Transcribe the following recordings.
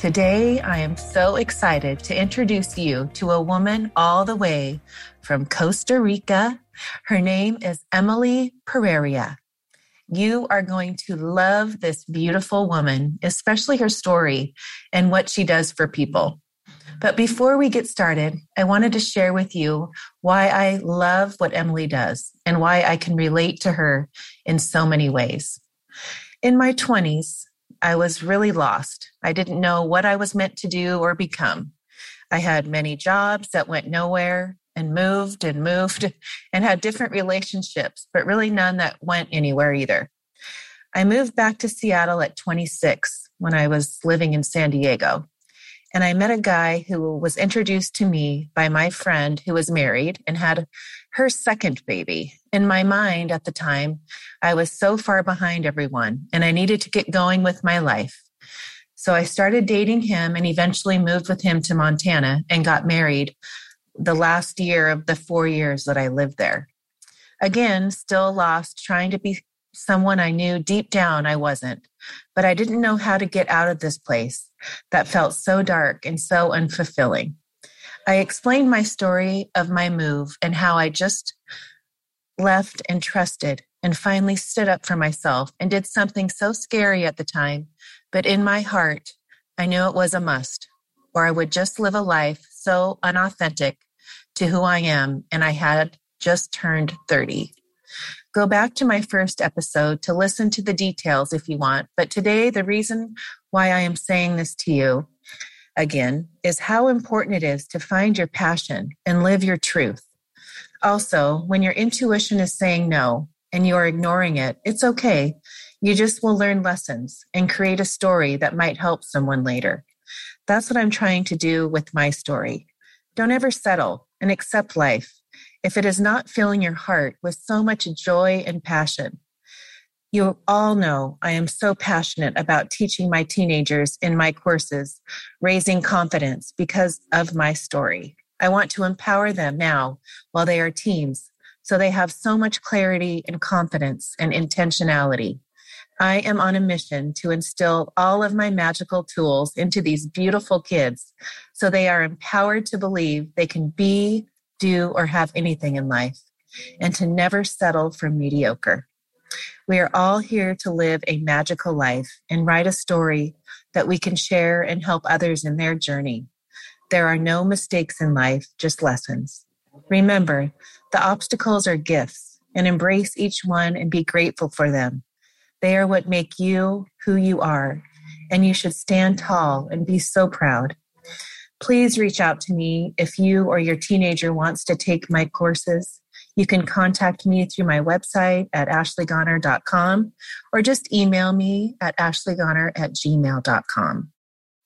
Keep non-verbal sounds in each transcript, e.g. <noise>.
Today, I am so excited to introduce you to a woman all the way from Costa Rica. Her name is Emily Pereira. You are going to love this beautiful woman, especially her story and what she does for people. But before we get started, I wanted to share with you why I love what Emily does and why I can relate to her in so many ways. In my 20s, I was really lost. I didn't know what I was meant to do or become. I had many jobs that went nowhere and moved and moved <laughs> and had different relationships, but really none that went anywhere either. I moved back to Seattle at 26 when I was living in San Diego. And I met a guy who was introduced to me by my friend who was married and had her second baby. In my mind at the time, I was so far behind everyone and I needed to get going with my life. So I started dating him and eventually moved with him to Montana and got married the last year of the four years that I lived there. Again, still lost, trying to be someone I knew deep down I wasn't, but I didn't know how to get out of this place that felt so dark and so unfulfilling. I explained my story of my move and how I just left and trusted and finally stood up for myself and did something so scary at the time, but in my heart, I knew it was a must, or I would just live a life so unauthentic to who I am, and I had just turned 30. Go back to my first episode to listen to the details if you want, but today the reason why I am saying this to you again is how important it is to find your passion and live your truth. Also, when your intuition is saying no and you are ignoring it, it's okay. You just will learn lessons and create a story that might help someone later. That's what I'm trying to do with my story. Don't ever settle and accept life if it is not filling your heart with so much joy and passion. You all know I am so passionate about teaching my teenagers in my courses, raising confidence because of my story. I want to empower them now while they are teens so they have so much clarity and confidence and intentionality. I am on a mission to instill all of my magical tools into these beautiful kids so they are empowered to believe they can be, do, or have anything in life and to never settle for mediocre. We are all here to live a magical life and write a story that we can share and help others in their journey. There are no mistakes in life, just lessons. Remember, the obstacles are gifts and embrace each one and be grateful for them. They are what make you who you are, and you should stand tall and be so proud. Please reach out to me if you or your teenager wants to take my courses. You can contact me through my website at ashleygoner.com or just email me at ashleygoner at gmail.com.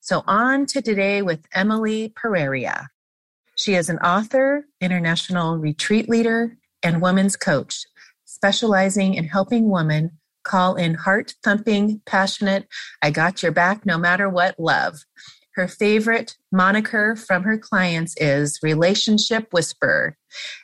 So on to today with Emily Pereira. She is an author, international retreat leader, and women's coach, specializing in helping women call in heart thumping, passionate, I got your back no matter what love her favorite moniker from her clients is Relationship Whisperer.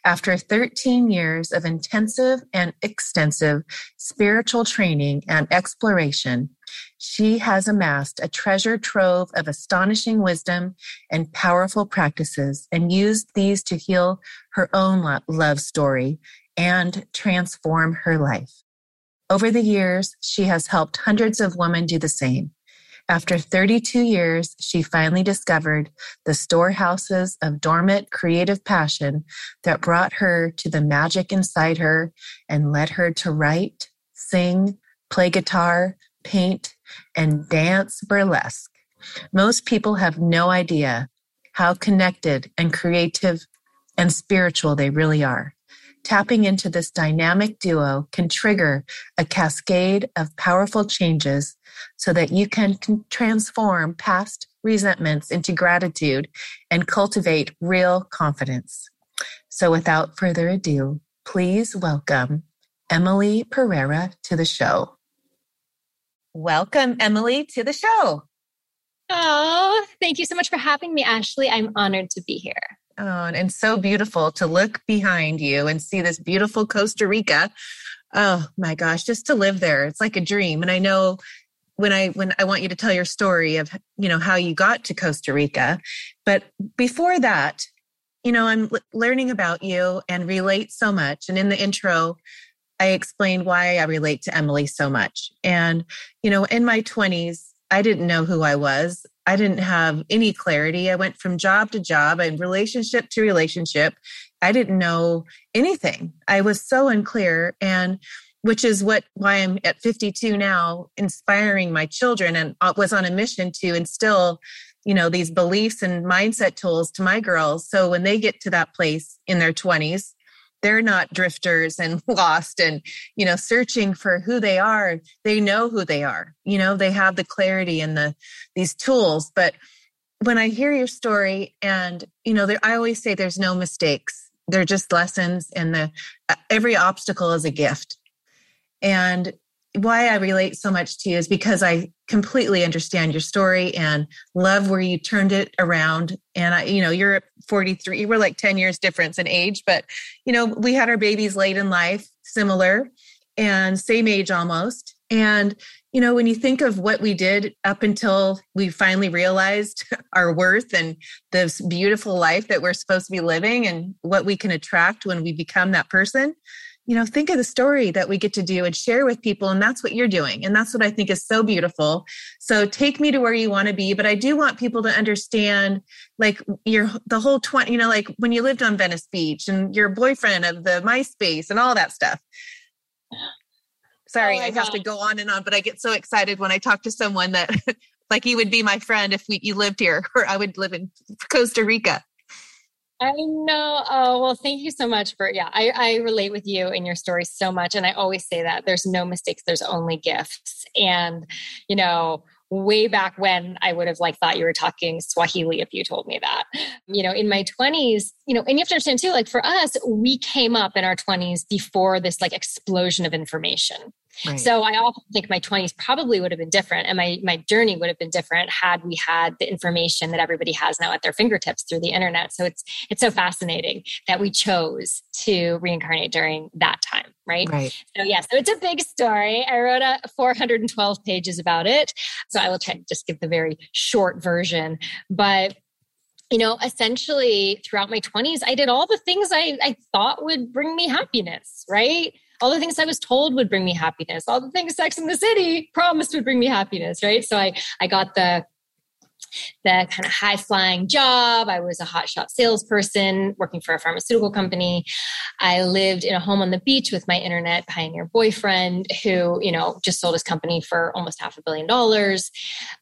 After 13 years of intensive and extensive spiritual training and exploration, she has amassed a treasure trove of astonishing wisdom and powerful practices and used these to heal her own love story and transform her life. Over the years, she has helped hundreds of women do the same After 32 years, she finally discovered the storehouses of dormant creative passion that brought her to the magic inside her and led her to write, sing, play guitar, paint, and dance burlesque. Most people have no idea how connected and creative and spiritual they really are. Tapping into this dynamic duo can trigger a cascade of powerful changes so that you can transform past resentments into gratitude and cultivate real confidence. So without further ado, please welcome Emily Pereira to the show. Welcome, Emily, to the show. Oh, thank you so much for having me, Ashley. I'm honored to be here. Oh, and so beautiful to look behind you and see this beautiful Costa Rica. Oh my gosh, just to live there. It's like a dream. And I know when I when I want you to tell your story of you know how you got to Costa Rica, but before that, you know, I'm learning about you and relate so much. And in the intro, I explained why I relate to Emily so much. And you know, in my 20s, I didn't know who I was. I didn't have any clarity. I went from job to job and relationship to relationship. I didn't know anything. I was so unclear and which is what why I'm at 52 now inspiring my children and was on a mission to instill you know these beliefs and mindset tools to my girls. So when they get to that place in their 20s they're not drifters and <laughs> lost and you know searching for who they are. They know who they are you know they have the clarity and the these tools. But when i hear your story and you know there, i always say there's no mistakes. They're just lessons and the uh, every obstacle is a gift and why I relate so much to you is because I completely understand your story and love where you turned it around. And I, you know, you're 43, we're like 10 years difference in age, but you know, we had our babies late in life, similar and same age almost. And, you know, when you think of what we did up until we finally realized <laughs> our worth and this beautiful life that we're supposed to be living and what we can attract when we become that person, you know, think of the story that we get to do and share with people. And that's what you're doing. And that's what I think is so beautiful. So take me to where you want to be. But I do want people to understand like your, the whole 20, you know, like when you lived on Venice Beach and your boyfriend of the MySpace and all that stuff. Sorry, oh I have to go on and on, but I get so excited when I talk to someone that <laughs> like you would be my friend if we, you lived here or I would live in Costa Rica. I know. Oh, well, thank you so much for, yeah, I, I relate with you and your story so much. And I always say that there's no mistakes, there's only gifts. And, you know, way back when I would have like thought you were talking Swahili if you told me that. You know, in my 20s, you know, and you have to understand too, like for us, we came up in our 20s before this like explosion of information. Right. So I often think my 20s probably would have been different and my my journey would have been different had we had the information that everybody has now at their fingertips through the internet. So it's it's so fascinating that we chose to reincarnate during that time, right? Right. So yeah, so it's a big story. I wrote a 412 pages about it. So I will try to just give the very short version, but you know, essentially throughout my 20s, I did all the things I, I thought would bring me happiness, right? All the things I was told would bring me happiness, all the things Sex in the City promised would bring me happiness, right? So I, I got the the kind of high flying job. I was a hotshot salesperson working for a pharmaceutical company. I lived in a home on the beach with my internet pioneer boyfriend who, you know, just sold his company for almost half a billion dollars,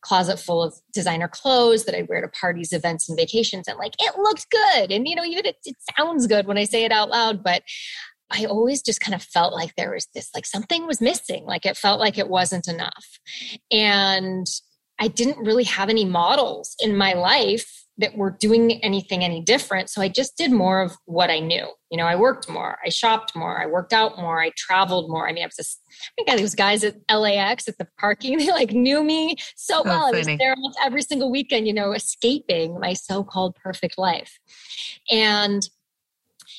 closet full of designer clothes that I'd wear to parties, events, and vacations. And like, it looked good. And, you know, even it, it sounds good when I say it out loud, but I always just kind of felt like there was this, like something was missing. Like it felt like it wasn't enough. And I didn't really have any models in my life that were doing anything any different. So I just did more of what I knew. You know, I worked more, I shopped more, I worked out more, I traveled more. I mean, I was just, I think I those guys at LAX at the parking, <laughs> they like knew me so well. I was there almost every single weekend, you know, escaping my so called perfect life. And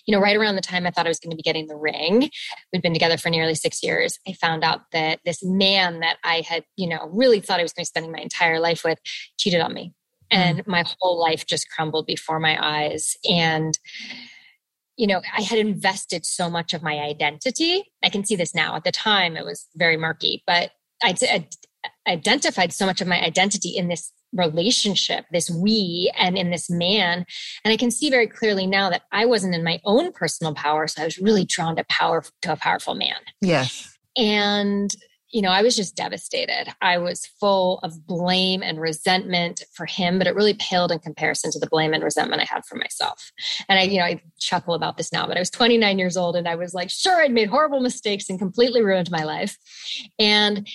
you know, right around the time I thought I was going to be getting the ring, we'd been together for nearly six years. I found out that this man that I had, you know, really thought I was going to be spending my entire life with cheated on me. And mm. my whole life just crumbled before my eyes. And, you know, I had invested so much of my identity. I can see this now. At the time, it was very murky, but I, identified so much of my identity in this relationship, this we, and in this man. And I can see very clearly now that I wasn't in my own personal power. So I was really drawn to power to a powerful man. Yes. And you know, I was just devastated. I was full of blame and resentment for him, but it really paled in comparison to the blame and resentment I had for myself. And I, you know, I chuckle about this now, but I was 29 years old and I was like, sure, I'd made horrible mistakes and completely ruined my life. And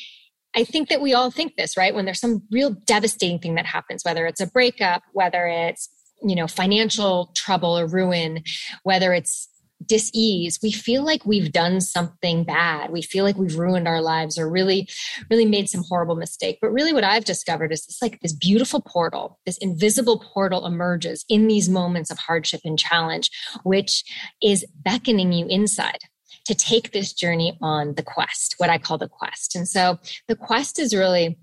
I think that we all think this, right? When there's some real devastating thing that happens, whether it's a breakup, whether it's, you know, financial trouble or ruin, whether it's dis-ease we feel like we've done something bad. We feel like we've ruined our lives or really really made some horrible mistake. But really what i've discovered is this like this beautiful portal this invisible portal emerges in these moments of hardship and challenge which is beckoning you inside to take this journey on the quest what i call the quest and so the quest is really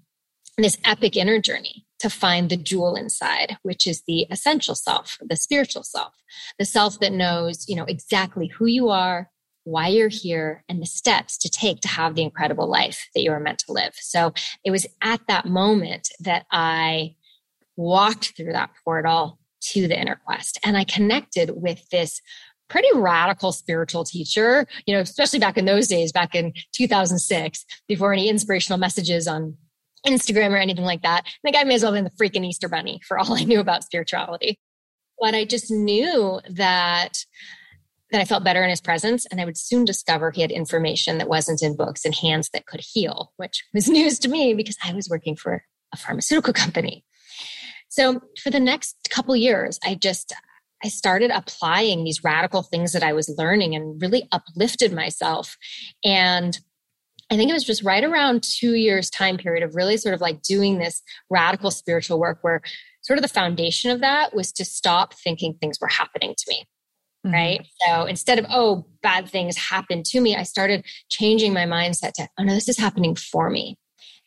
this epic inner journey to find the jewel inside, which is the essential self, the spiritual self, the self that knows, you know, exactly who you are, why you're here, and the steps to take to have the incredible life that you are meant to live. So it was at that moment that I walked through that portal to the inner quest and I connected with this pretty radical spiritual teacher, you know, especially back in those days, back in 2006, before any inspirational messages on Instagram or anything like that. The guy may as well have been the freaking Easter Bunny for all I knew about spirituality. But I just knew that that I felt better in his presence, and I would soon discover he had information that wasn't in books and hands that could heal, which was <laughs> news to me because I was working for a pharmaceutical company. So for the next couple years, I just I started applying these radical things that I was learning and really uplifted myself. And I think it was just right around two years time period of really sort of like doing this radical spiritual work where sort of the foundation of that was to stop thinking things were happening to me. Mm-hmm. Right. So instead of, oh, bad things happened to me, I started changing my mindset to, oh no, this is happening for me.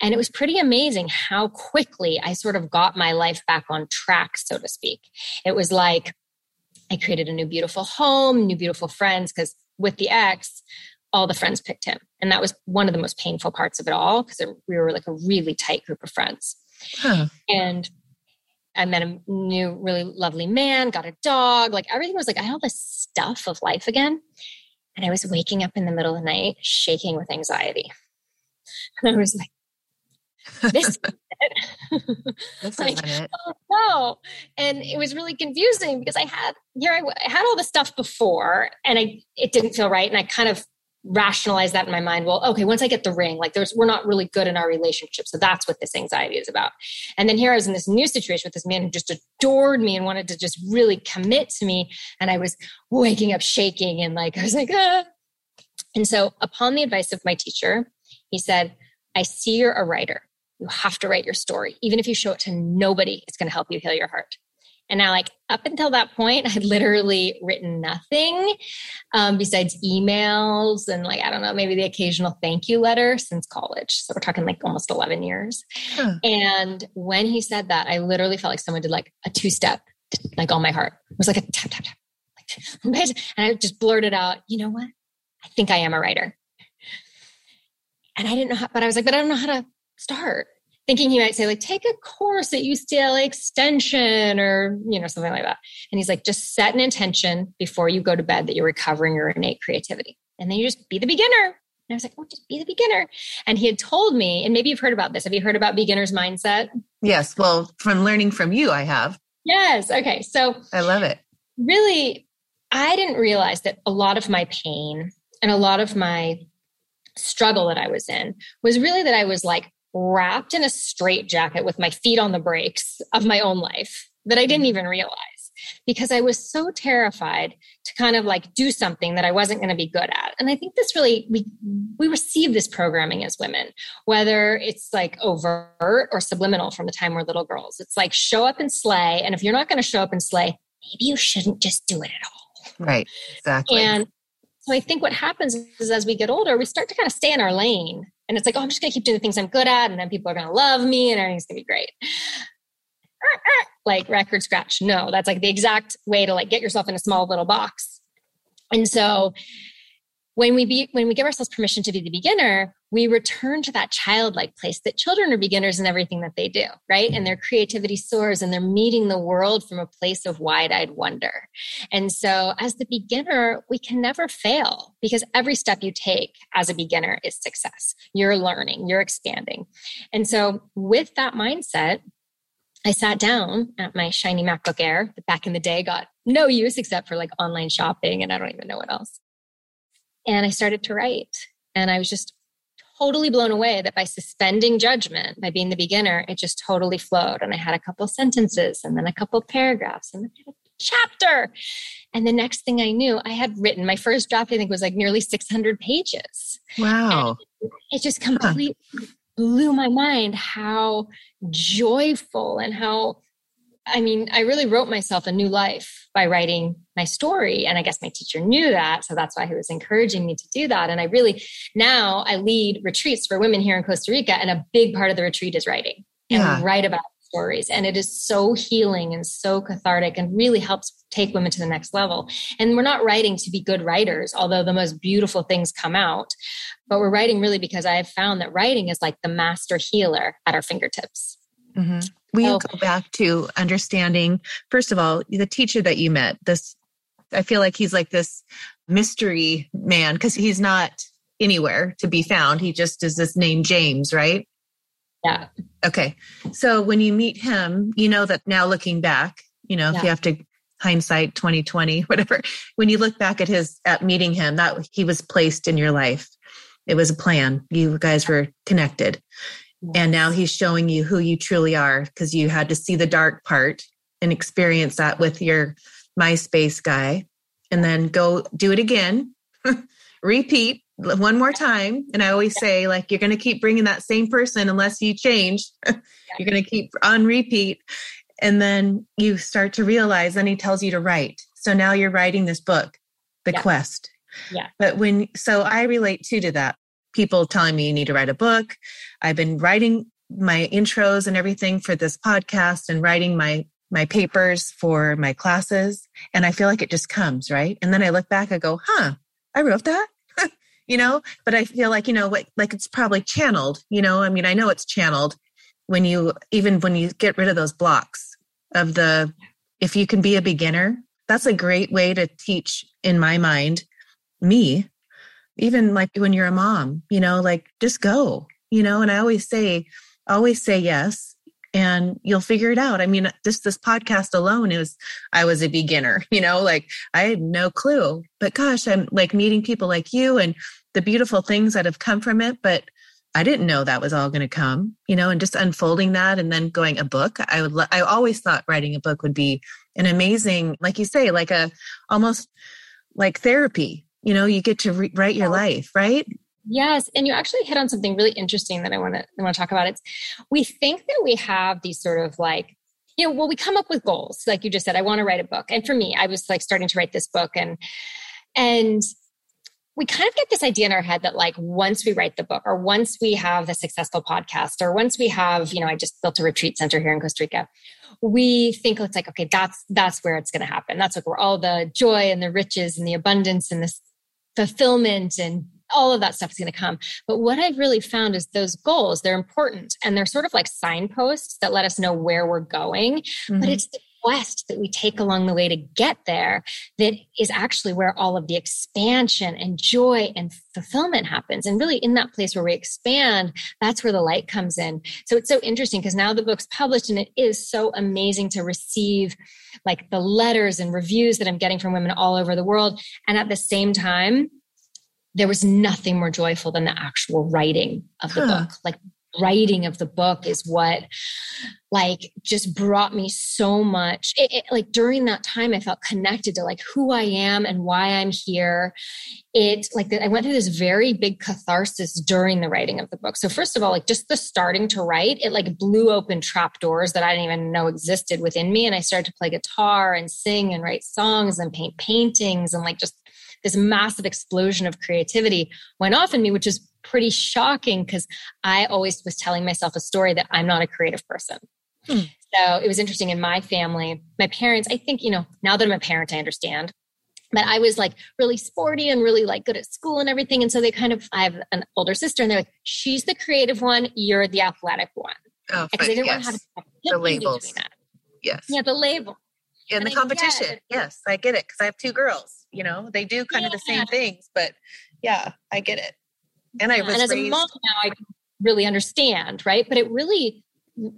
And it was pretty amazing how quickly I sort of got my life back on track, so to speak. It was like I created a new beautiful home, new beautiful friends, because with the ex, all the friends picked him. And that was one of the most painful parts of it all because we were like a really tight group of friends. Huh. And I met a new, really lovely man, got a dog. Like everything was like, I had all this stuff of life again. And I was waking up in the middle of the night, shaking with anxiety. And <laughs> I was like, this <laughs> this <laughs> like. Oh, no. And it was really confusing because I had here I, I had all the stuff before and I it didn't feel right. And I kind of rationalized that in my mind well okay once i get the ring like there's we're not really good in our relationship so that's what this anxiety is about and then here i was in this new situation with this man who just adored me and wanted to just really commit to me and i was waking up shaking and like <laughs> i was like ah. and so upon the advice of my teacher he said i see you're a writer you have to write your story even if you show it to nobody it's going to help you heal your heart and now, like up until that point, <laughs> I had literally written nothing um, besides emails and like, I don't know, maybe the occasional thank you letter since college. So we're talking like almost 11 years. Huh. And when he said that, I literally felt like someone did like a two step, like on my heart. It was like a tap, tap, tap. <laughs> and I just blurted out, you know what? I think I am a writer. And I didn't know how, but I was like, but I don't know how to start thinking he might say like take a course at UCLA extension or you know something like that. And he's like just set an intention before you go to bed that you're recovering your innate creativity. And then you just be the beginner. And I was like, oh, just be the beginner. And he had told me, and maybe you've heard about this. Have you heard about beginner's mindset? Yes. Well, from learning from you, I have. Yes. Okay. So I love it. Really, I didn't realize that a lot of my pain and a lot of my struggle that I was in was really that I was like wrapped in a straitjacket with my feet on the brakes of my own life that I didn't mm-hmm. even realize because I was so terrified to kind of like do something that I wasn't going to be good at. And I think this really we we receive this programming as women, whether it's like overt or subliminal from the time we're little girls. It's like show up and slay, and if you're not going to show up and slay, maybe you shouldn't just do it at all. Right. Exactly. And so I think what happens is as we get older, we start to kind of stay in our lane and it's like, oh, I'm just going to keep doing the things I'm good at. And then people are going to love me and everything's going to be great. Like record scratch. No, that's like the exact way to like get yourself in a small little box. And so when we be when we give ourselves permission to be the beginner we return to that childlike place that children are beginners in everything that they do right? And mm-hmm. their creativity soars and they're meeting the world from a place of wide-eyed wonder. And so as the beginner we can never fail because every step you take as a beginner is success. You're learning you're expanding. And so with that mindset I sat down at my shiny MacBook Air that back in the day got no use except for like online shopping and I don't even know what else. And I started to write. And I was just totally blown away that by suspending judgment, by being the beginner, it just totally flowed. And I had a couple sentences and then a couple paragraphs and then a chapter. And the next thing I knew, I had written my first draft, I think was like nearly 600 pages. Wow. And it just completely huh. blew my mind how joyful and how I mean, I really wrote myself a new life by writing my story. And I guess my teacher knew that. So that's why he was encouraging me to do that. And I really, now I lead retreats for women here in Costa Rica. And a big part of the retreat is writing and yeah. write about stories. And it is so healing and so cathartic and really helps take women to the next level. And we're not writing to be good writers, although the most beautiful things come out. But we're writing really because I have found that writing is like the master healer at our fingertips. Mm-hmm. We oh. go back to understanding, first of all, the teacher that you met, this, I feel like he's like this mystery man because he's not anywhere to be found. He just is this name James, right? Yeah. Okay. So when you meet him, you know that now looking back, you know, yeah. if you have to hindsight 2020, <laughs> whatever, when you look back at his, at meeting him, that he was placed in your life. It was a plan. You guys were connected. And now he's showing you who you truly are because you had to see the dark part and experience that with your MySpace guy. And then go do it again, <laughs> repeat one more time. And I always say, like, you're going to keep bringing that same person unless you change. <laughs> you're going to keep on repeat. And then you start to realize, then he tells you to write. So now you're writing this book, The yeah. Quest. Yeah. But when, so I relate too to that people telling me you need to write a book. I've been writing my intros and everything for this podcast and writing my my papers for my classes and I feel like it just comes, right? And then I look back I go, "Huh, I wrote that?" <laughs> you know, but I feel like, you know, like, like it's probably channeled, you know? I mean, I know it's channeled when you even when you get rid of those blocks of the if you can be a beginner, that's a great way to teach in my mind me even like when you're a mom, you know, like just go, you know, and I always say, always say yes and you'll figure it out. I mean, just this podcast alone is, I was a beginner, <laughs> you know, like I had no clue, but gosh, I'm like meeting people like you and the beautiful things that have come from it. But I didn't know that was all going to come, you know, and just unfolding that and then going a book. I would, I always thought writing a book would be an amazing, like you say, like a almost like therapy, you know you get to re- write your life right Yes, and you actually hit on something really interesting that I want to I want to talk about. It's we think that we have these sort of like you know, well, we come up with goals, like you just said. I want to write a book, and for me, I was like starting to write this book, and and we kind of get this idea in our head that like once we write the book, or once we have the successful podcast, or once we have, you know, I just built a retreat center here in Costa Rica, we think it's like okay, that's that's where it's going to happen. That's like where all the joy and the riches and the abundance and this fulfillment and all of that stuff is going to come. But what I've really found is those goals, they're important and they're sort of like signposts that let us know where we're going. Mm-hmm. But it's the quest that we take along the way to get there that is actually where all of the expansion and joy and fulfillment happens. And really, in that place where we expand, that's where the light comes in. So it's so interesting because now the book's published and it is so amazing to receive like the letters and reviews that I'm getting from women all over the world. And at the same time, there was nothing more joyful than the actual writing of the huh. book. Like writing of the book is what like just brought me so much. It, it, like during that time i felt connected to like who i am and why i'm here. It like i went through this very big catharsis during the writing of the book. So first of all like just the starting to write it like blew open trap doors that i didn't even know existed within me. And i started to play guitar and sing and write songs and paint paintings and like just this massive explosion of creativity went off in me which is pretty shocking because I always was telling myself a story that I'm not a creative person. Hmm. So it was interesting in my family. My parents, I think, you know, now that I'm a parent, I understand but I was like really sporty and really like good at school and everything. And so they kind of, I have an older sister and they're like, she's the creative one, you're the athletic one. Oh, because they didn't yes. want to have the labels. Yes. Yeah, the label. In and the competition. Yes, I get it. Because I have two girls, you know, they do kind yeah. of the same things, but yeah, I get it. And I was and as raised- a mom now, I really understand, right? But it really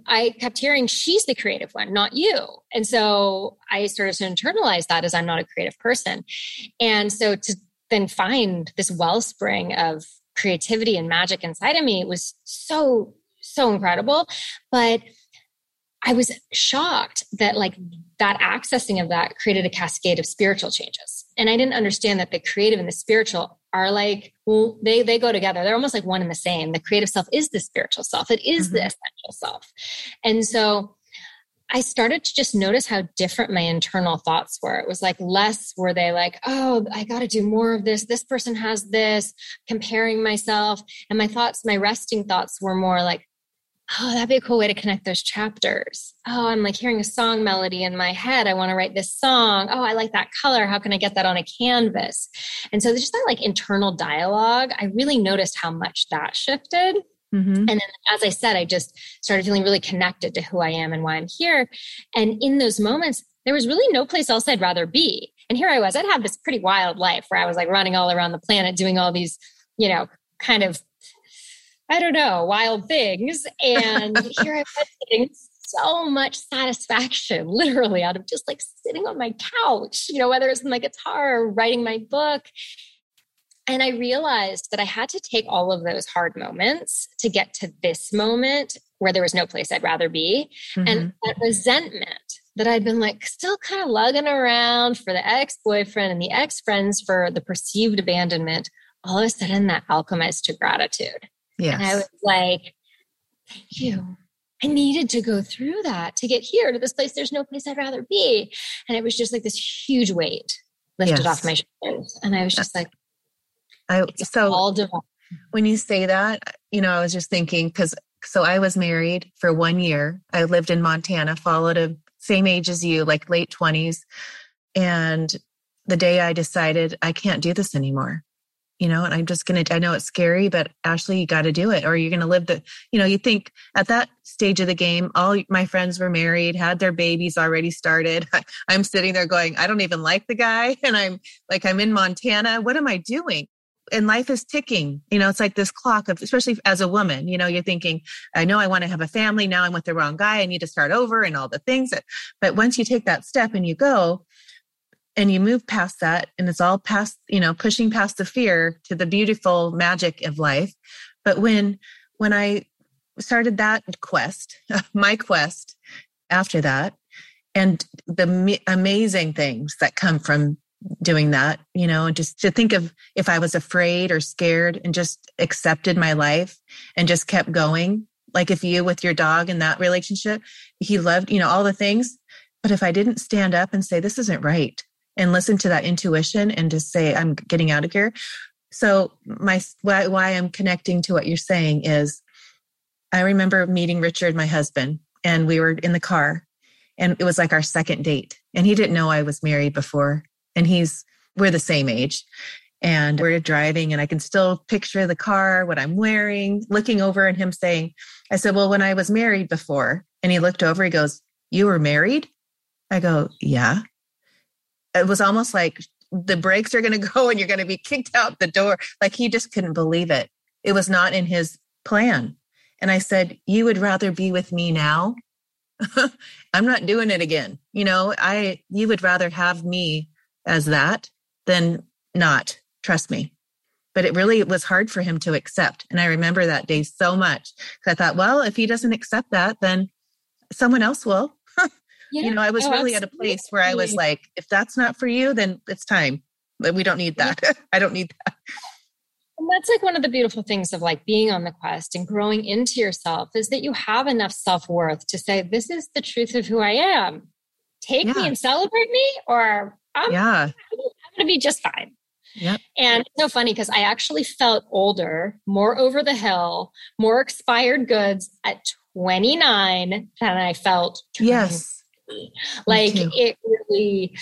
I kept hearing she's the creative one, not you. And so I started to internalize that as I'm not a creative person. And so to then find this wellspring of creativity and magic inside of me was so, so incredible. But I was shocked that like that accessing of that created a cascade of spiritual changes. And I didn't understand that the creative and the spiritual are like well, they they go together. They're almost like one and the same. The creative self is the spiritual self. It is mm-hmm. the essential self. And so I started to just notice how different my internal thoughts were. It was like less were they like, oh, I got to do more of this. This person has this, comparing myself. And my thoughts, my resting thoughts were more like, oh, that'd be a cool way to connect those chapters. Oh, I'm like hearing a song melody in my head. I want to write this song. Oh, I like that color. How can I get that on a canvas? And so there's just that like internal dialogue. I really noticed how much that shifted. Mm-hmm. And then, as I said, I just started feeling really connected to who I am and why I'm here. And in those moments, there was really no place else I'd rather be. And here I was, I'd have this pretty wild life where I was like running all around the planet doing all these, you know, kind of I don't know, wild things. And <laughs> here I was getting so much satisfaction, <laughs> literally, out of just like sitting on my couch, you know, whether it's my guitar or writing my book. And I realized that I had to take all of those hard moments to get to this moment where there was no place I'd rather be. Mm-hmm. And that resentment that I'd been like still kind of lugging around for the ex boyfriend and the ex friends for the perceived abandonment, all of a sudden that alchemized to gratitude. Yes. And I was like, thank you. I needed to go through that to get here to this place. There's no place I'd rather be. And it was just like this huge weight lifted yes. off my shoulders. And I was just like, I, so all divine. when you say that, you know, I was just thinking, because so I was married for one year. I lived in Montana, followed a same age as you, like late 20s. And the day I decided I can't do this anymore, you know, and I'm just to, I know it's scary, but Ashley, you got to do it or you're to live the, you know, you think at that stage of the game, all my friends were married, had their babies already started. <laughs> I'm sitting there going, I don't even like the guy. <laughs> And I'm like, I'm in Montana. What am I doing? And life is ticking. You know, it's like this clock of, especially as a woman, you know, you're thinking, I know I want to have a family. Now I'm with the wrong guy. I need to start over and all the things. That, but once you take that step and you go, and you move past that and it's all past you know pushing past the fear to the beautiful magic of life. But when when i started that quest <laughs> my quest after that and the amazing things that come from doing that you know just to think of if i was afraid or scared and just accepted my life and just kept going like if you with your dog in that relationship he loved you know all the things. But if i didn't stand up and say this isn't right and listen to that intuition and just say, I'm getting out of here. So my why, why I'm connecting to what you're saying is I remember meeting Richard, my husband, and we were in the car and it was like our second date. And he didn't know I was married before. And he's we're the same age. And we're driving, and I can still picture the car, what I'm wearing, looking over and him saying, I said, Well, when I was married before, and he looked over, he goes, You were married? I go, Yeah it was almost like the brakes are going <laughs> to go and you're going to be kicked out the door. Like he just couldn't believe it. It was not in his plan. And I said, You would rather be with me now? <laughs> I'm not doing it again. You know, I, you would rather have me as that than not. Trust me. But it really was hard for him to accept. And I remember that day so much because I thought, well, if he doesn't accept that, then someone else will. Yeah. You know, I was oh, really absolutely. at a place where I was like, if that's not for you, then it's time. We don't need that. Yeah. <laughs> I don't need that. And that's like one of the beautiful things of like being on the quest and growing into yourself is that you have enough self worth to say, this is the truth of who I am. Take yeah. me and celebrate me, or I'm, yeah. I'm going to be just fine. Yep. And it's so funny because I actually felt older, more over the hill, more expired goods at 29 than I felt. Yes like it really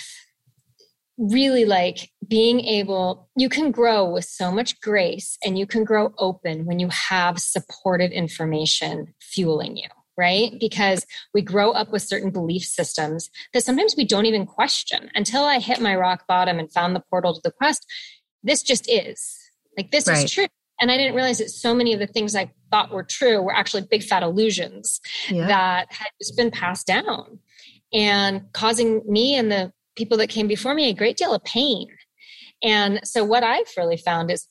really like being able, you can grow with so much grace and you can grow open when you have supportive information fueling you right? Because we grow up with certain belief systems that sometimes we don't even question. Until I hit my rock bottom and found the portal to the quest, this just is. Like, this right. is true. And I didn't realize that so many of the things I thought were true were actually big fat illusions yeah. that had just been passed down and causing me and the people that came before me a great deal of pain. And so, what I've really found is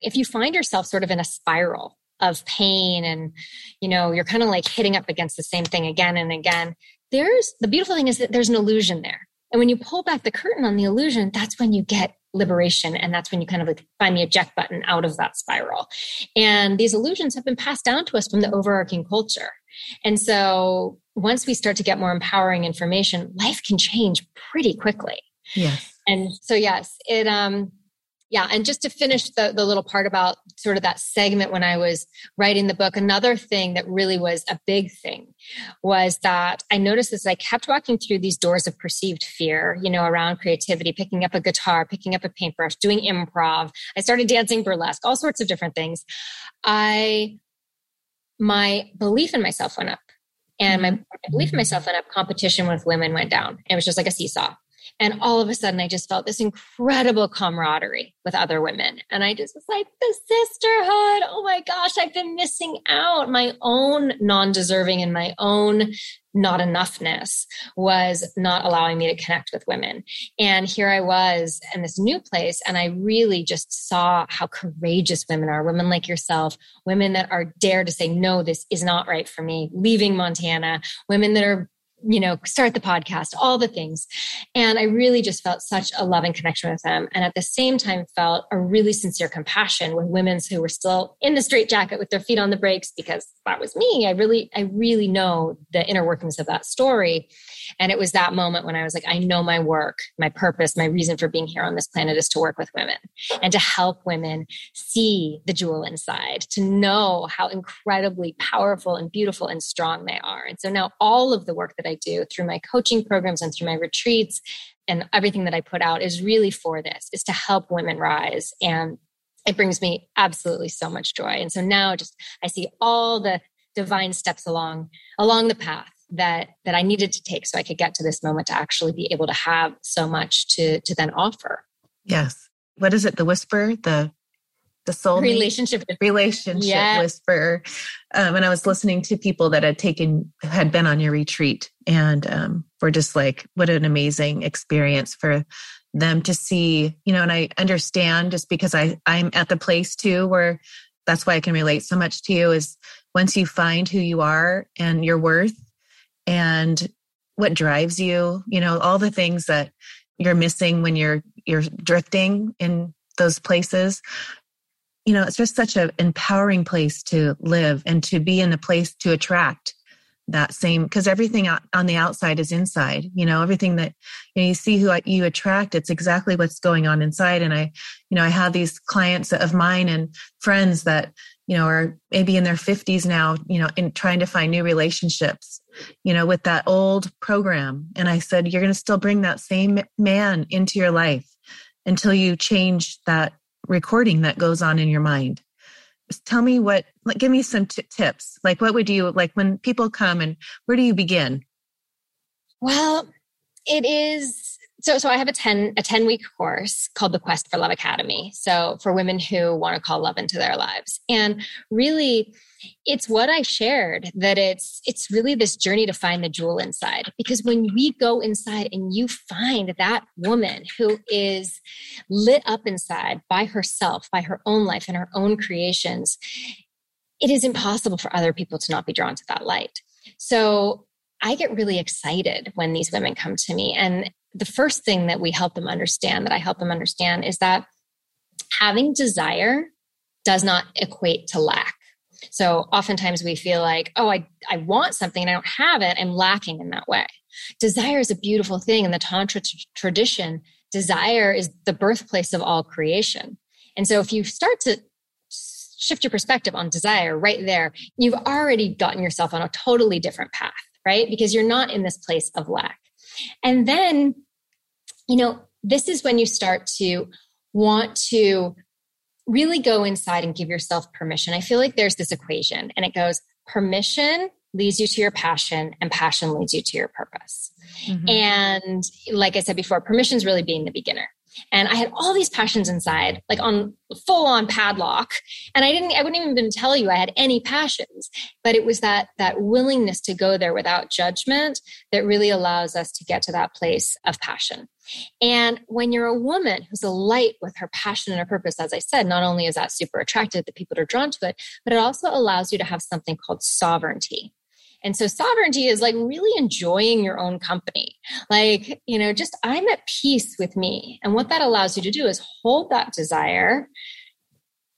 if you find yourself sort of in a spiral of pain and you know you're kind of like hitting up against the same thing again and again there's the beautiful thing is that there's an illusion there. And when you pull back the curtain on the illusion that's when you get liberation and that's when you kind of like find the eject button out of that spiral. And these illusions have been passed down to us from the overarching culture. And so once we start to get more empowering information life can change pretty quickly. Yes. And so yes it um yeah and just to finish the, the little part about sort of that segment when i was writing the book another thing that really was a big thing was that i noticed as i kept walking through these doors of perceived fear you know around creativity picking up a guitar picking up a paintbrush doing improv. I started dancing burlesque all sorts of different things. I my belief in myself went up and my, my belief in myself went up competition with women went down. It was just like a seesaw and all of a sudden, I just felt this incredible camaraderie with other women. And I just was like, the sisterhood. Oh my gosh, I've been missing out. My own non deserving and my own not enoughness was not allowing me to connect with women. And here I was in this new place, and I really just saw how courageous women are women like yourself, women that are dare to say, no, this is not right for me, leaving Montana, women that are you know, start the podcast, all the things. And I really just felt such a loving connection with them. And at the same time, felt a really sincere compassion with women who were still in the straitjacket with their feet on the brakes because that was me. I really, I really know the inner workings of that story. And it was that moment when I was like, I know my work, my purpose, my reason for being here on this planet is to work with women and to help women see the jewel inside, to know how incredibly powerful and beautiful and strong they are. And so now all of the work that I do through my coaching programs and through my retreats and everything that I put out is really for this, is to help women rise and it brings me absolutely so much joy. And so now just I see all the divine steps along along the path that that I needed to take so I could get to this moment to actually be able to have so much to to then offer. Yes. What is it? The whisper, the the soul relationship relationship yeah. whisper. Um, and I was listening to people that had taken had been on your retreat and um, were just like, what an amazing experience for them to see, you know, and I understand just because I I'm at the place too where that's why I can relate so much to you is once you find who you are and your worth and what drives you, you know, all the things that you're missing when you're you're drifting in those places. You know, it's just such an empowering place to live and to be in a place to attract that same because everything on the outside is inside you know everything that you, know, you see who you attract it's exactly what's going on inside and i you know i have these clients of mine and friends that you know or maybe in their 50s now you know in trying to find new relationships you know with that old program. And i said you're going to still bring that same man into your life until you change that recording that goes on in your mind. Tell me what like give me some t- tips. Like what would you like when people come and where do you begin? Well it is so so i have a 10 a 10 week course called the quest for love academy. So for women who want to call love into their lives. And really it's what i shared that it's it's really this journey to find the jewel inside. Because when we go inside and you find that woman who is lit up inside by herself by her own life and her own creations it is impossible for other people to not be drawn to that light. So I get really excited when these women come to me. And the first thing that we help them understand, that I help them understand, is that having desire does not equate to lack. So oftentimes we feel like, oh, I, I want something and I don't have it. I'm lacking in that way. Desire is a beautiful thing. In the Tantra t- tradition, desire is the birthplace of all creation. And so if you start to shift your perspective on desire right there, you've already gotten yourself on a totally different path, right? Because you're not in this place of lack. And then you know, this is when you start to want to really go inside and give yourself permission. I feel like there's this equation and it goes permission leads you to your passion and passion leads you to your purpose. Mm-hmm. And like I said before, permission is really being the beginner. And I had all these passions inside, like on full on padlock. And I didn't, I wouldn't even tell you I had any passions, but it was that, that willingness to go there without judgment that really allows us to get to that place of passion. And when you're a woman who's a light with her passion and her purpose, as I said, not only is that super attractive that people are drawn to it, but it also allows you to have something called sovereignty. And so sovereignty is like really enjoying your own company. Like, you know, just I'm at peace with me. And what that allows you to do is hold that desire,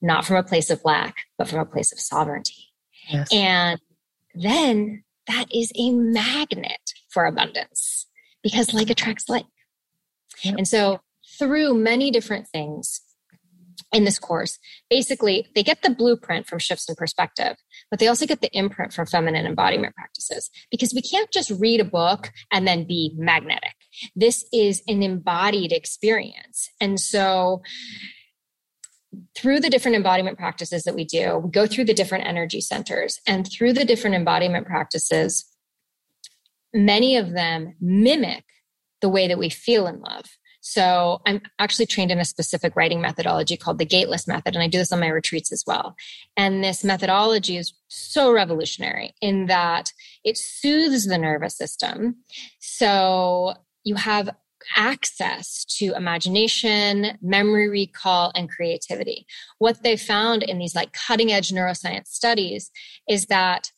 not from a place of lack, but from a place of sovereignty. Yes. And then that is a magnet for abundance because like attracts like. And so through many different things, in this course, basically they get the blueprint from shifts in perspective, but they also get the imprint from feminine embodiment practices because we can't just read a book and then be magnetic. This is an embodied experience. And so through the different embodiment practices that we do, we go through the different energy centers and through the different embodiment practices, many of them mimic the way that we feel in love. So I'm actually trained in a specific writing methodology called the gateless method, and I do this on my retreats as well. And this methodology is so revolutionary in that it soothes the nervous system. So you have access to imagination, memory recall, and creativity. What they found in these like cutting edge neuroscience studies is that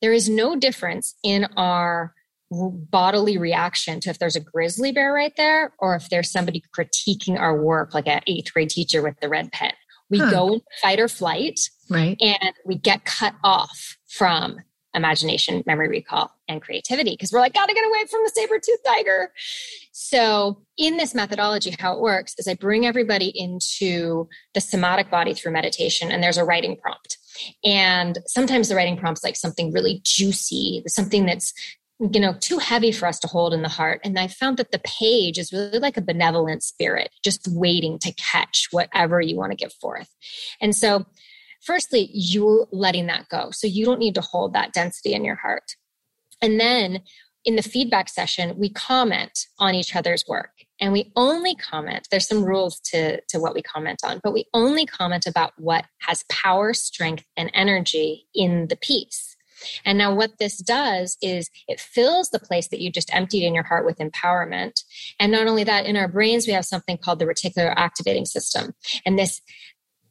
there is no difference in our bodily reaction to if there's a grizzly bear right there or if there's somebody critiquing our work like an eighth grade teacher with the red pen. We huh. go into fight or flight right. and we get cut off from imagination memory recall and creativity because we're like gotta get away from the saber-tooth tiger. So in this methodology how it works is i bring everybody into the somatic body through meditation and there's a writing prompt. And sometimes the writing prompt's like something really juicy something that's you know too heavy for us to hold in the heart. And i found that the page is really like a benevolent spirit just waiting to catch whatever you want to give forth. And so firstly you're letting that go. So you don't need to hold that density in your heart. And then in the feedback session we comment on each other's work. And we only comment there's some rules to to what we comment on but we only comment about what has power strength and energy in the piece and now, what this does is it fills the place that you just emptied in your heart with empowerment. And not only that, in our brains, we have something called the reticular activating system. And this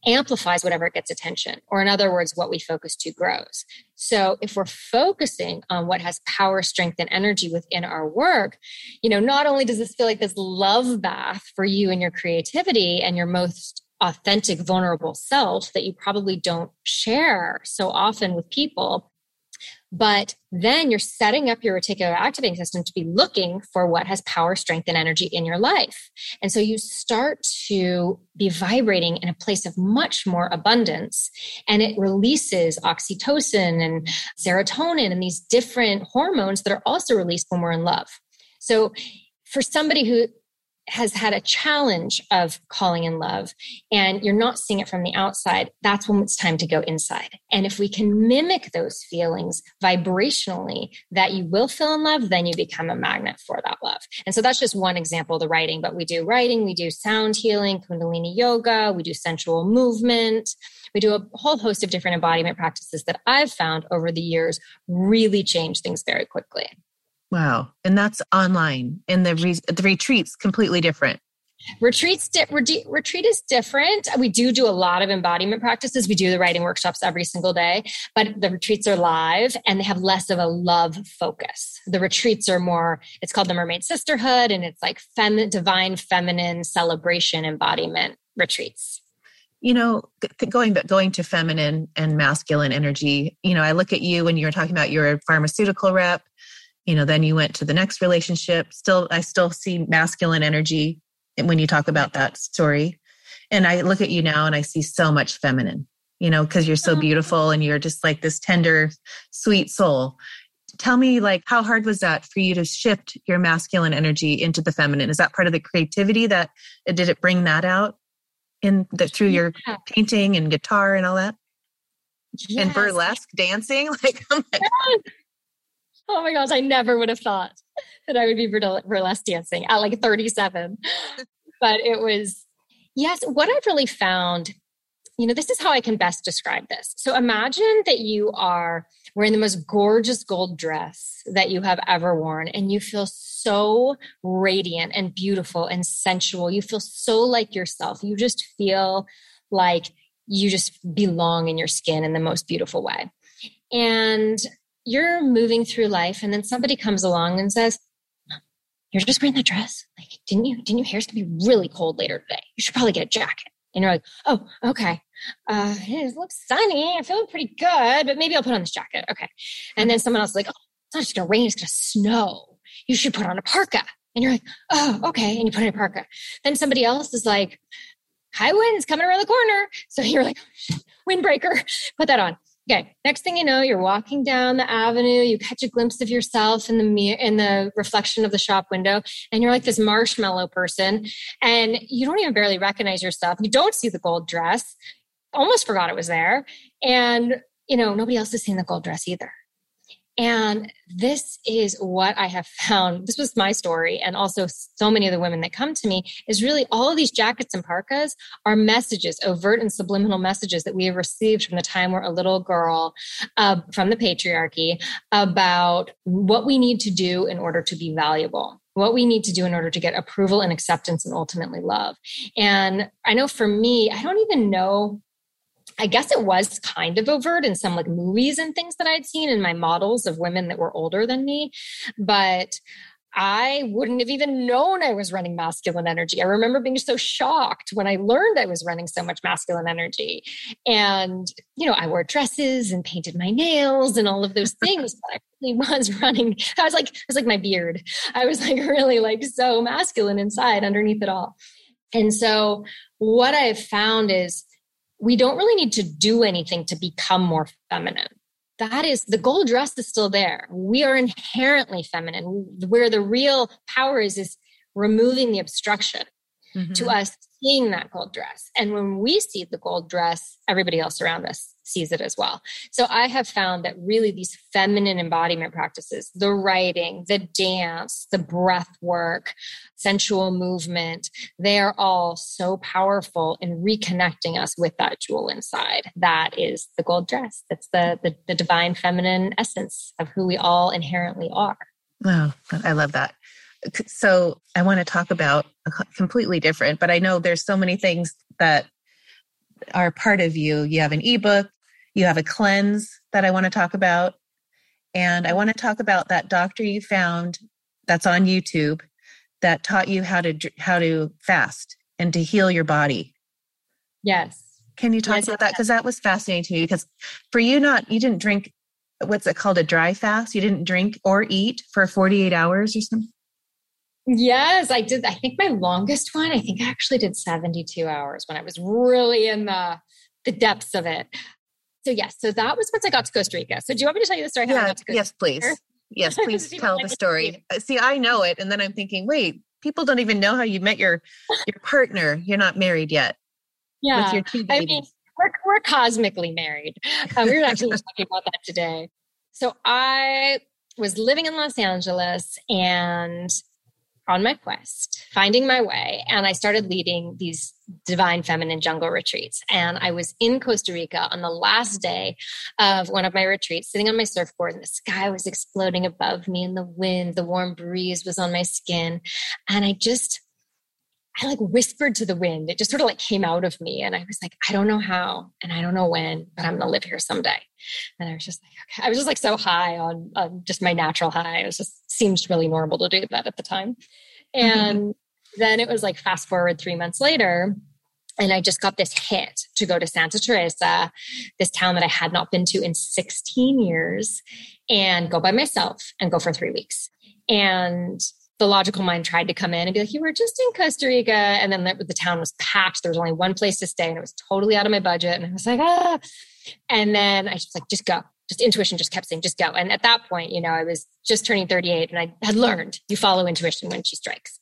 amplifies whatever gets attention, or in other words, what we focus to grows. So if we're focusing on what has power, strength, and energy within our work, you know, not only does this feel like this love bath for you and your creativity and your most authentic, vulnerable self that you probably don't share so often with people, but then you're setting up your reticular activating system to be looking for what has power, strength, and energy in your life. And so you start to be vibrating in a place of much more abundance. And it releases oxytocin and serotonin and these different hormones that are also released when we're in love. So for somebody who has had a challenge of calling in love and you're not seeing it from the outside, that's when it's time to go inside. And if we can mimic those feelings vibrationally that you will feel in love, then you become a magnet for that love. And so that's just one example of the writing, but we do writing, we do sound healing, Kundalini yoga, we do sensual movement. We do a whole host of different embodiment practices that I've found over the years really change things very quickly. Wow. And that's online. And the, re- the retreat's completely different. Retreats di- re- retreat is different. We do do a lot of embodiment practices. We do the writing workshops every single day, but the retreats are live and they have less of a love focus. The retreats are more, it's called the Mermaid Sisterhood and it's like fem- divine feminine celebration embodiment retreats you know going going to feminine and masculine energy you know i look at you when you're talking about your pharmaceutical rep you know then you went to the next relationship. Still i still see masculine energy when you talk about that story. And i look at you now and i see so much feminine you know because you're so mm-hmm. beautiful and you're just like this tender sweet soul. Tell me like how hard was that for you to shift your masculine energy into the feminine? Is that part of the creativity that did it bring that out in the through your yeah. painting and guitar and all that? Yes. and burlesque dancing? <laughs> Like oh my, oh my gosh i never would have thought that i would be burlesque dancing at like 37 <laughs> but it was yes what i've really found you know this is how i can best describe this. So imagine that you are wearing the most gorgeous gold dress that you have ever worn and you feel so radiant and beautiful and sensual. You feel so like yourself. You just feel like you just belong in your skin in the most beautiful way. And you're moving through life and then somebody comes along and says you're just wearing that dress like didn't you didn't you hear it's gonna be really cold later today you should probably get a jacket and you're like oh okay uh, it looks sunny. I'm feeling pretty good, but maybe I'll put on this jacket. Okay. And then someone else is like, oh, it's not just to rain, it's to snow. You should put on a parka. And you're like, oh, okay. And you put on a parka. Then somebody else is like, high winds coming around the corner. So you're like, windbreaker, put that on. Okay. Next thing you know, you're walking down the avenue. You catch a glimpse of yourself in the mirror, in the reflection of the shop window, and you're like this marshmallow person, and you don't even barely recognize yourself. You don't see the gold dress almost forgot it was there. And, you know, nobody else has seen the gold dress either. And this is what I have found. This was my story, and also so many of the women that come to me is really all of these jackets and parkas are messages, overt and subliminal messages that we have received from the time we're a little girl uh, from the patriarchy about what we need to do in order to be valuable what we need to do in order to get approval and acceptance and ultimately love. And I know for me, I don't even know I guess it was kind of overt in some like movies and things that I'd seen in my models of women that were older than me. But I wouldn't have even known I was running masculine energy. I remember being so shocked when I learned I was running so much masculine energy. And, you know, I wore dresses and painted my nails and all of those things, but I really <laughs> was running. I was like, it was like my beard. I was like really like so masculine inside underneath it all. And so what I've found is we don't really need to do anything to become more feminine. That is the gold dress is still there. We are inherently feminine. Where the real power is, is removing the obstruction mm-hmm. to us seeing that gold dress. And when we see the gold dress, everybody else around us sees it as well. So I have found that really these feminine embodiment practices, the writing, the dance, the breath work, sensual movement, they are all so powerful in reconnecting us with that jewel inside. That is the gold dress. That's the, the, the divine feminine essence of who we all inherently are. Wow, I love that. So I want to talk about completely different, but I know there's so many things that are part of you. You have an ebook, you have a cleanse that I want to talk about. And I want to talk about that doctor you found that's on YouTube that taught you how to how to fast and to heal your body. Yes. Can you talk yes, about that because that was fascinating to me because for you not you didn't drink what's it called a dry fast? You didn't drink or eat for 48 hours or something? Yes, I did. I think my longest one, I think I actually did 72 hours when I was really in the the depths of it. So yes, so that was once I got to Costa Rica. So do you want me to tell you the story? yeah, yes, please. Yes, <laughs> please tell the story. Uh, see, I know it, and then I'm thinking, wait, people don't even know how you met your your partner. You're not married yet. Yeah, with your two babies. I mean, we're we're cosmically married. Um, we were actually talking about that today. So I was living in Los Angeles, and on my quest, finding my way. And I started leading these divine feminine jungle retreats. And I was in Costa Rica on the last day of one of my retreats, sitting on my surfboard, and the sky was exploding above me, and the wind, the warm breeze was on my skin. And I just, I like whispered to the wind. It just sort of like came out of me. And I was like, I don't know how and I don't know when, but I'm going to live here someday. And I was just like, okay. I was just like so high on, on just my natural high. It was just seemed really normal to do that at the time. And mm-hmm. then it was like fast forward three months later. And I just got this hit to go to Santa Teresa, this town that I had not been to in 16 years, and go by myself and go for three weeks. And the logical mind tried to come in and be like, you were just in Costa Rica. And then the, the, town was packed. There was only one place to stay and it was totally out of my budget. And I was like, ah. And then I was like, just go, just intuition just kept saying, just go. And at that point, you know, I was just turning 38 and I had learned you follow intuition when she strikes.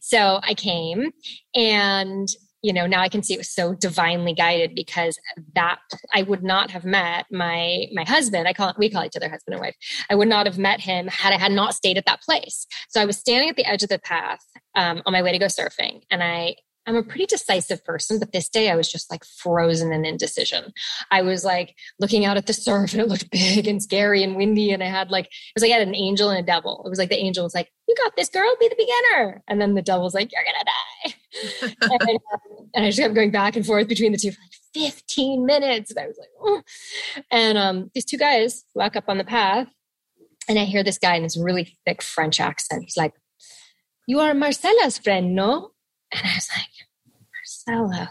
So I came and you know now i can see it was so divinely guided because that i would not have met my my husband. I call we call each other husband and wife. I would not have met him had i had not stayed at that place. So i was standing at the edge of the path um, on my way to go surfing and i I'm a pretty decisive person, but this day I was just like frozen in indecision. I was like looking out at the surf and <laughs> it looked big and scary and windy. And I had like, it was like I had an angel and a devil. It was like the angel was like, You got this girl, be the beginner. And then the devil's like, You're gonna die. <laughs> and, um, and, I just kept going back and forth between the two for like 15 minutes. And I was like, oh. And um, these two guys walk up on the path and I hear this guy in this really thick French accent. He's like, You are Marcella's friend, no? And I was like,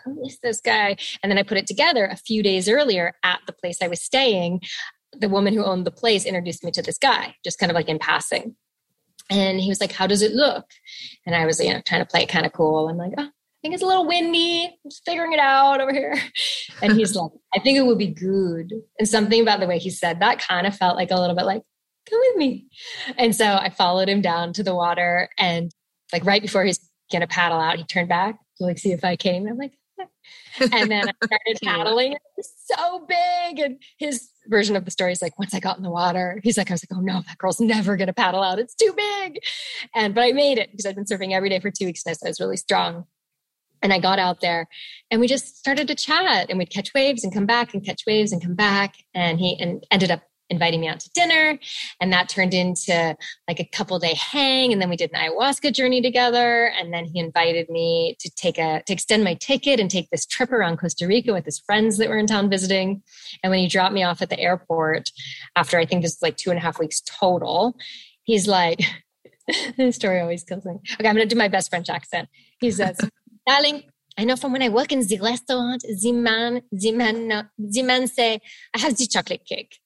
Who is this guy? And then I put it together a few days earlier at the place I was staying. The woman who owned the place introduced me to this guy, just kind of like in passing. And he was like, How does it look? And I was, you know, trying to play it kind of cool. I'm like, Oh, I think it's a little windy. I'm just figuring it out over here. <laughs> And he's like, I think it would be good. And something about the way he said that kind of felt like a little bit like, Come with me. And so I followed him down to the water. And like right before he's going to paddle out, he turned back like see if I came. I'm like, and then I <laughs> started paddling. It was so big. And his version of the story is like, once I got in the water, he's like, I was like, oh no, that girl's never going to paddle out. It's too big. And, but I made it because I'd been surfing every day for two weeks and I was really strong. And I got out there and we just started to chat and we'd catch waves and come back and catch waves and come back. And he and ended up inviting me out to dinner and that turned into like a couple day hang and then we did an ayahuasca journey together and then he invited me to take a to extend my ticket and take this trip around costa rica with his friends that were in town visiting. And when he dropped me off at the airport after i think this was like two and a half weeks total he's like <laughs> this story always kills me. Okay i'm gonna do my best french accent. He says <laughs> darling I know from when I work in the restaurant, the man, the man, the man say, I have the chocolate cake.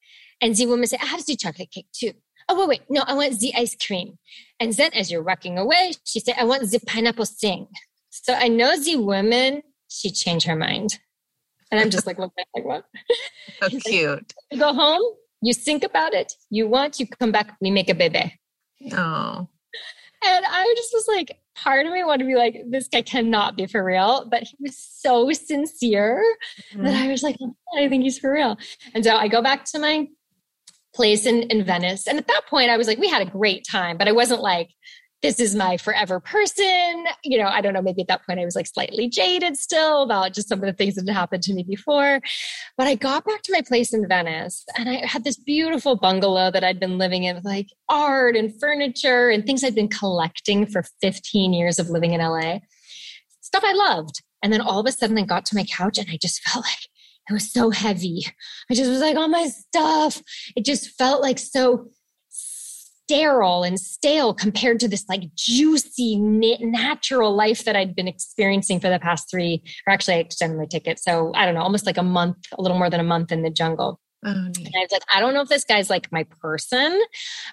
And the woman said, I have the chocolate cake too. Oh, wait, wait. No, I want the ice cream. And then as you're walking away, she said, I want the pineapple thing. So I know the woman, she changed her mind. And I'm just like, looking like what? <laughs> So cute. You <laughs> go home, you think about it, you want, you come back, we make a baby. Oh. And I just was like, part of me wanted to be like, this guy cannot be for real. But he was so sincere mm-hmm. that I was like, I think he's for real. And so I go back to my place in, in Venice. And at that point, I was like, we had a great time, but I wasn't like, this is my forever person. You know, I don't know, maybe at that point I was like slightly jaded still about just some of the things that had happened to me before. But I got back to my place in Venice and I had this beautiful bungalow that I'd been living in with like art and furniture and things I'd been collecting for 15 years of living in LA. Stuff I loved. And then all of a sudden I got to my couch and I just felt like it was so heavy. I just was like, all my stuff. It just felt like so sterile and stale compared to this like juicy, natural life that I'd been experiencing for the past three, or actually, I extended my ticket. So I don't know, almost like a month, a little more than a month in the jungle. Oh, and I was like, I don't know if this guy's like my person,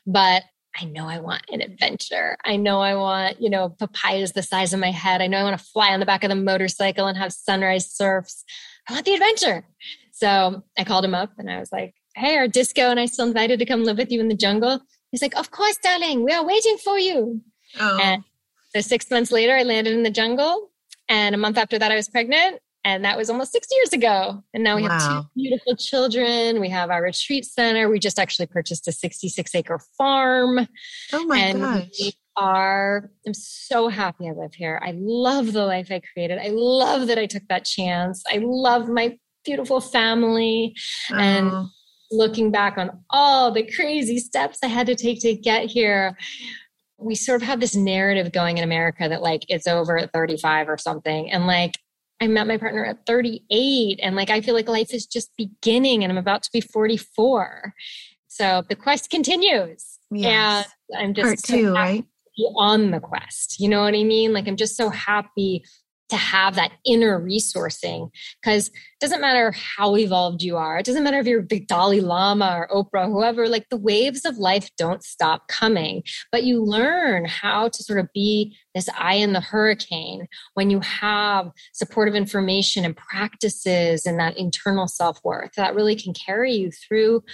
but I know I want an adventure. I know I want, you know, papayas the size of my head. I know I want to fly on the back of the motorcycle and have sunrise surfs. I want the adventure. So I called him up and I was like, Hey, our disco and I still invited to come live with you in the jungle. He's like, Of course, darling, we are waiting for you. Oh. And so six months later, I landed in the jungle. And a month after that, I was pregnant. And that was almost six years ago. And now we wow. have two beautiful children. We have our retreat center. We just actually purchased a 66 acre farm. Oh my gosh. Are, I'm so happy I live here. I love the life I created. I love that I took that chance. I love my beautiful family. Oh. And looking back on all the crazy steps I had to take to get here, we sort of have this narrative going in America that like it's over at 35 or something. And like I met my partner at 38 and like I feel like life is just beginning and I'm about to be 44. So the quest continues. Yes. And I'm just part two, right? On the quest. You know what I mean? Like I'm just so happy to have that inner resourcing because it doesn't matter how evolved you are. It doesn't matter if you're the Dalai Lama or Oprah, whoever, like the waves of life don't stop coming. But you learn how to sort of be this eye in the hurricane when you have supportive information and practices and that internal self worth that really can carry you through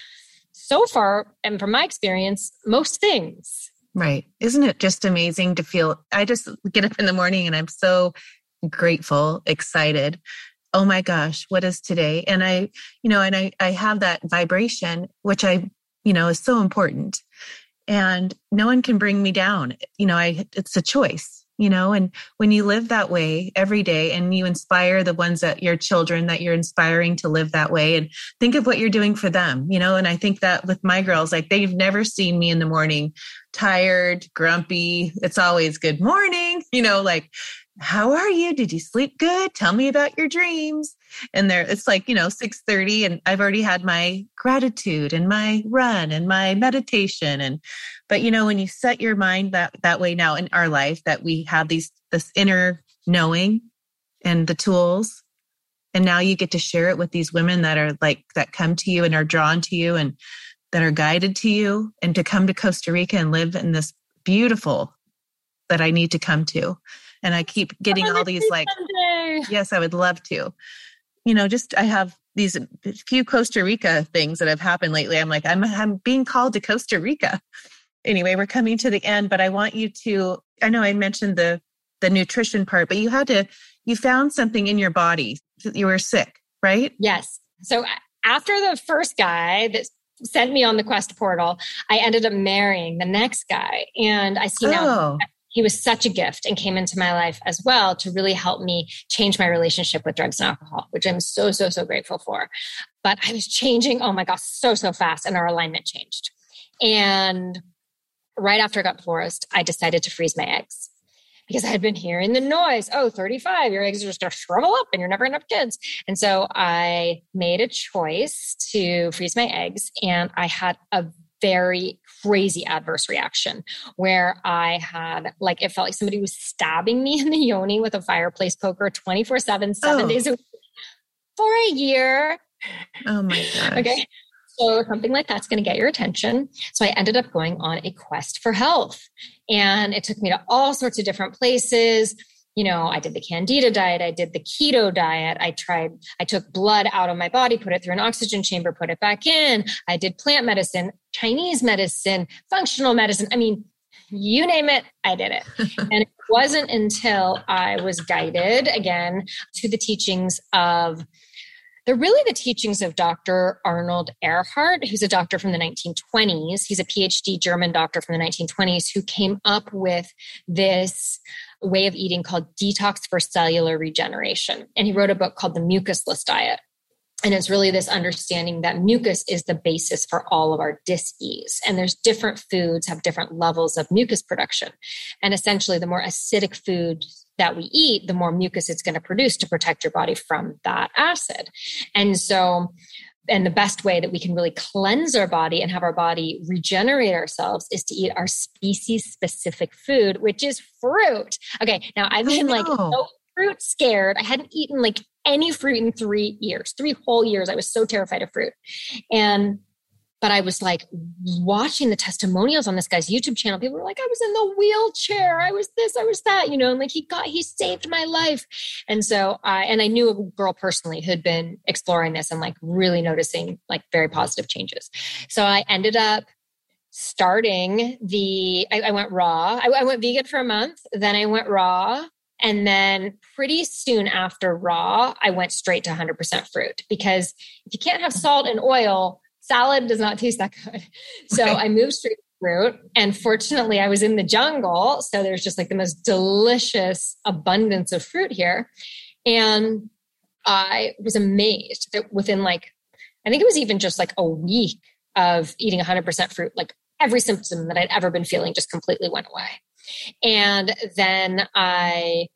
so far, and from my experience, most things. Right. Isn't it just amazing to feel? I just get up in the morning and I'm so grateful, excited. Oh my gosh, what is today? And I, you know, and I, I have that vibration, which I, you know, is so important. And no one can bring me down. You know, I, it's a choice you know? And when you live that way every day and you inspire the ones that your children that you're inspiring to live that way and think of what you're doing for them you know? And i think that with my girls like they've never seen me in the morning tired grumpy it's always good morning <laughs> you know? Like how are you? Did you sleep good? Tell me about your dreams. And there it's like you know 6:30 and I've already had my gratitude and my run and my meditation and but you know when you set your mind that that way now in our life that we have these this inner knowing and the tools and now you get to share it with these women that are like that come to you and are drawn to you and that are guided to you and to come to Costa Rica and live in this beautiful that I need to come to and I keep getting all these like, someday. yes, I would love to. You know, just I have these few Costa Rica things that have happened lately. I'm like, I'm I'm being called to Costa Rica. Anyway, we're coming to the end, but I want you to. I know I mentioned the the nutrition part, but you had to. You found something in your body. You were sick, right? Yes. So after the first guy that sent me on the quest portal, I ended up marrying the next guy, and I see now. Oh he was such a gift and came into my life as well to really help me change my relationship with drugs and alcohol, which I'm so, so, so grateful for. But I was changing, oh my gosh, so, so fast, and our alignment changed. And right after I got divorced, I decided to freeze my eggs because I had been hearing the noise. Oh, 35, your eggs are just going to shrivel up and you're never going to have kids. And so I made a choice to freeze my eggs and I had a very crazy adverse reaction where I had like it felt like somebody was stabbing me <laughs> in the yoni with a fireplace poker 24 7, seven oh. days a week for a year. Oh my god. Okay. So something like that's going to get your attention. So I ended up going on a quest for health. And it took me to all sorts of different places you know, I did the candida diet, I did the keto diet, I tried, I took blood out of my body, put it through an oxygen chamber, put it back in. I did plant medicine, Chinese medicine, functional medicine. I mean, you name it, I did it. <laughs> and it wasn't until I was guided again to the teachings of they're really the teachings of Dr. Arnold Ehret, who's a doctor from the 1920s. He's a PhD German doctor from the 1920s who came up with this way of eating called Detox for Cellular Regeneration. And he wrote a book called The Mucusless Diet. And it's really this understanding that mucus is the basis for all of our dis-ease. And there's different foods have different levels of mucus production. And essentially, the more acidic food that we eat, the more mucus it's going to produce to protect your body from that acid. And so and the best way that we can really cleanse our body and have our body regenerate ourselves is to eat our species specific food, which is fruit. Okay, now I've been like so fruit scared. I hadn't eaten like any fruit in three years, three whole years. I was so terrified of fruit. And but I was like watching the testimonials on this guy's YouTube channel. People were like, I was in the wheelchair. I was this, I was that, you know, and like he got, he saved my life. And so I, and I knew a girl personally who'd been exploring this and like really noticing like very positive changes. So I ended up starting the, I, I went raw. I, I went vegan for a month. Then I went raw. And then pretty soon after raw, I went straight to 100% fruit because if you can't have salt and oil, salad does not taste that good. So I moved straight to fruit. And fortunately, I was in the jungle. So there's just like the most delicious abundance of fruit here. And I was amazed that within like, I think it was even just like a week of eating 100% fruit, like every symptom that I'd ever been feeling just completely went away. And then I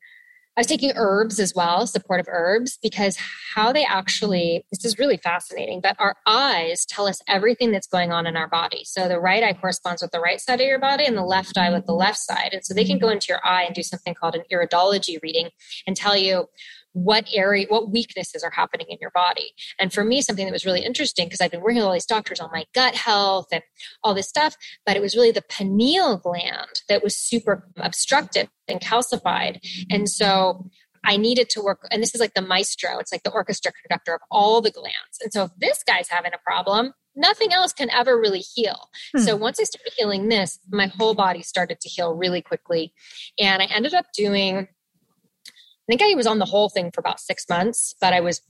I was taking herbs as well, supportive herbs, because how they actually, this is really fascinating, but our eyes tell us everything that's going on in our body. So the right eye corresponds with the right side of your body and the left eye with the left side. And so they can go into your eye and do something called an iridology reading and tell you what area, what weaknesses are happening in your body. And for me, something that was really interesting because I've been working with all these doctors on my gut health and all this stuff, but it was really the pineal gland that was super obstructed and calcified. And so I needed to work, and this is like the maestro, it's like the orchestra conductor of all the glands. And so if this guy's having a problem, nothing else can ever really heal. Hmm. So once I started healing this, my whole body started to heal really quickly. And I ended up doing, I think I was on the whole thing for about six months, but I was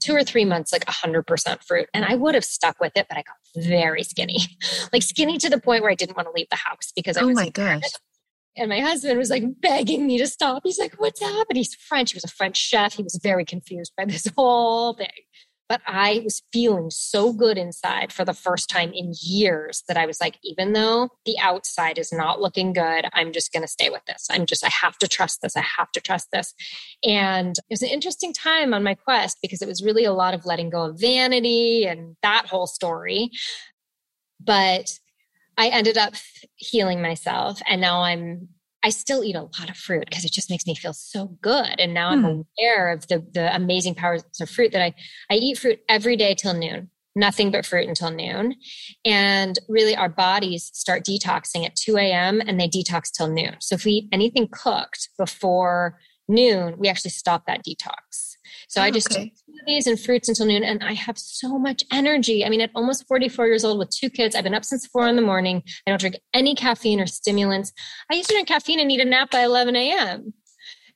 two or three months like 100% fruit and i would have stuck with it but i got very skinny <laughs> like skinny to the point where i didn't want to leave the house because i oh was my gosh and my husband was like begging me to stop. He's like, What's happening? He's French. He was a French chef. He was very confused by this <laughs> whole thing. But I was feeling so good inside for the first time in years that I was like, even though the outside is not looking good, I'm just going to stay with this. I'm just, I have to trust this. I have to trust this. And it was an interesting time on my quest because it was really a lot of letting go of vanity and that whole story. But I ended up healing myself and now I'm I still eat a lot of fruit because it just makes me feel so good. And now I'm hmm. aware of the the amazing powers of fruit that I I eat fruit every day till noon. Nothing but fruit until noon. And really our bodies start detoxing at 2 a.m. and they detox till noon. So if we eat anything cooked before noon, we actually stop that detox. So oh, I just okay. smoothies and fruits until noon, and I have so much energy. I mean, at almost 44 years old with two kids, I've been up since four in the morning. I don't drink any caffeine or stimulants. I used to drink caffeine and need a nap by 11 a.m.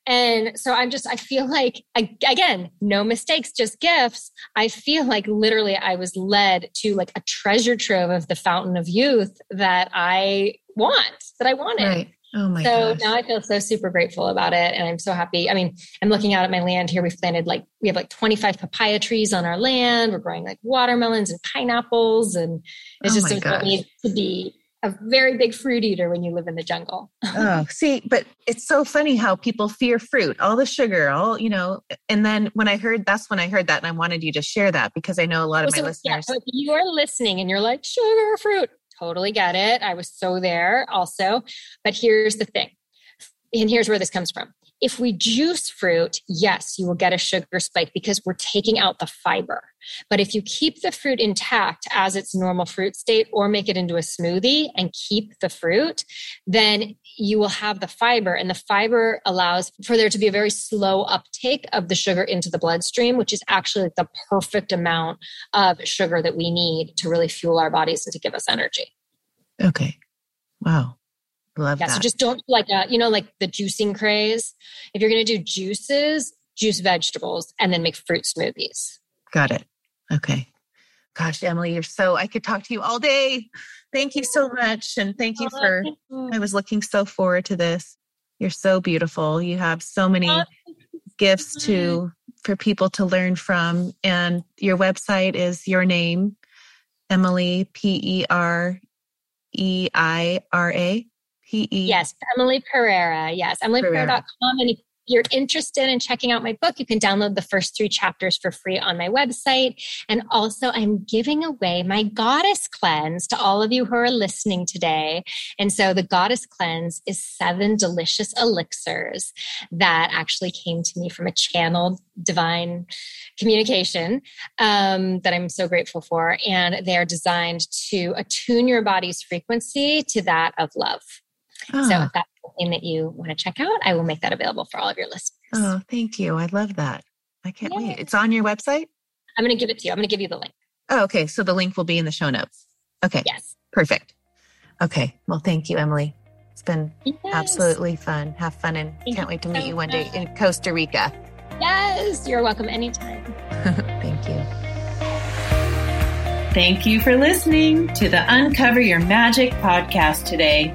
And so I'm just, I feel <laughs> like, again, no mistakes, just gifts. I feel <laughs> like literally I was led to like a treasure trove of the fountain of youth that I want, that I wanted. Right. Oh my so gosh. now I feel so super grateful about it. And I'm so happy. I mean, I'm looking out at my land here. We've planted like, we have like 25 papaya trees on our land. We're growing like watermelons and pineapples. And it's oh just important to be a very big fruit eater when you live in the jungle. <laughs> oh, see, but it's so funny how people fear fruit, all the sugar, all, you know, and then when I heard that's when I heard that and I wanted you to share that because I know a lot of my listeners. Yeah, so if you are listening and you're like, sugar, fruit, totally get it. I was so there also. But here's the thing, and here's where this comes from. If we juice fruit, yes, you will get a sugar spike because we're taking out the fiber. But if you keep the fruit intact as its normal fruit state or make it into a smoothie and keep the fruit, then you will have the fiber. And the fiber allows for there to be a very slow uptake of the sugar into the bloodstream, which is actually the perfect amount of sugar that we need to really fuel our bodies and to give us energy. Okay. Wow. Love yeah, that. So just don't like a, uh, you know, like the juicing craze. If you're going to do juices, juice vegetables and then make fruit smoothies. Got it. Okay. Gosh, Emily, you're so, I could talk to you all day. Thank you so much. And thank you for, I was looking so forward to this. You're so beautiful. You have so many gifts to, for people to learn from. And your website is your name, Emily, P E R E I R A. P E. Yes, Emily Pereira. Yes, emilypereira.com. And if you're interested in checking out my book, you can download the first three chapters for free on my website. And also, I'm giving away my goddess cleanse to all of you who are listening today. And so, the goddess cleanse is seven delicious elixirs that actually came to me from a channeled divine communication um, that I'm so grateful for. And they are designed to attune your body's frequency to that of love. So if that's something that you want to check out, I will make that available for all of your listeners. Oh, thank you. I love that. I can't Yay. wait. It's on your website? I'm going to give it to you. I'm going to give you the link. Oh, okay. So the link will be in the show notes. Okay. Yes. Perfect. Okay. Well, thank you, Emily. It's been yes. absolutely fun. Have fun and thank can't wait to meet so you one day in Costa Rica. Yes. You're welcome anytime. <laughs> thank you. Thank you for listening to the Uncover Your Magic podcast today.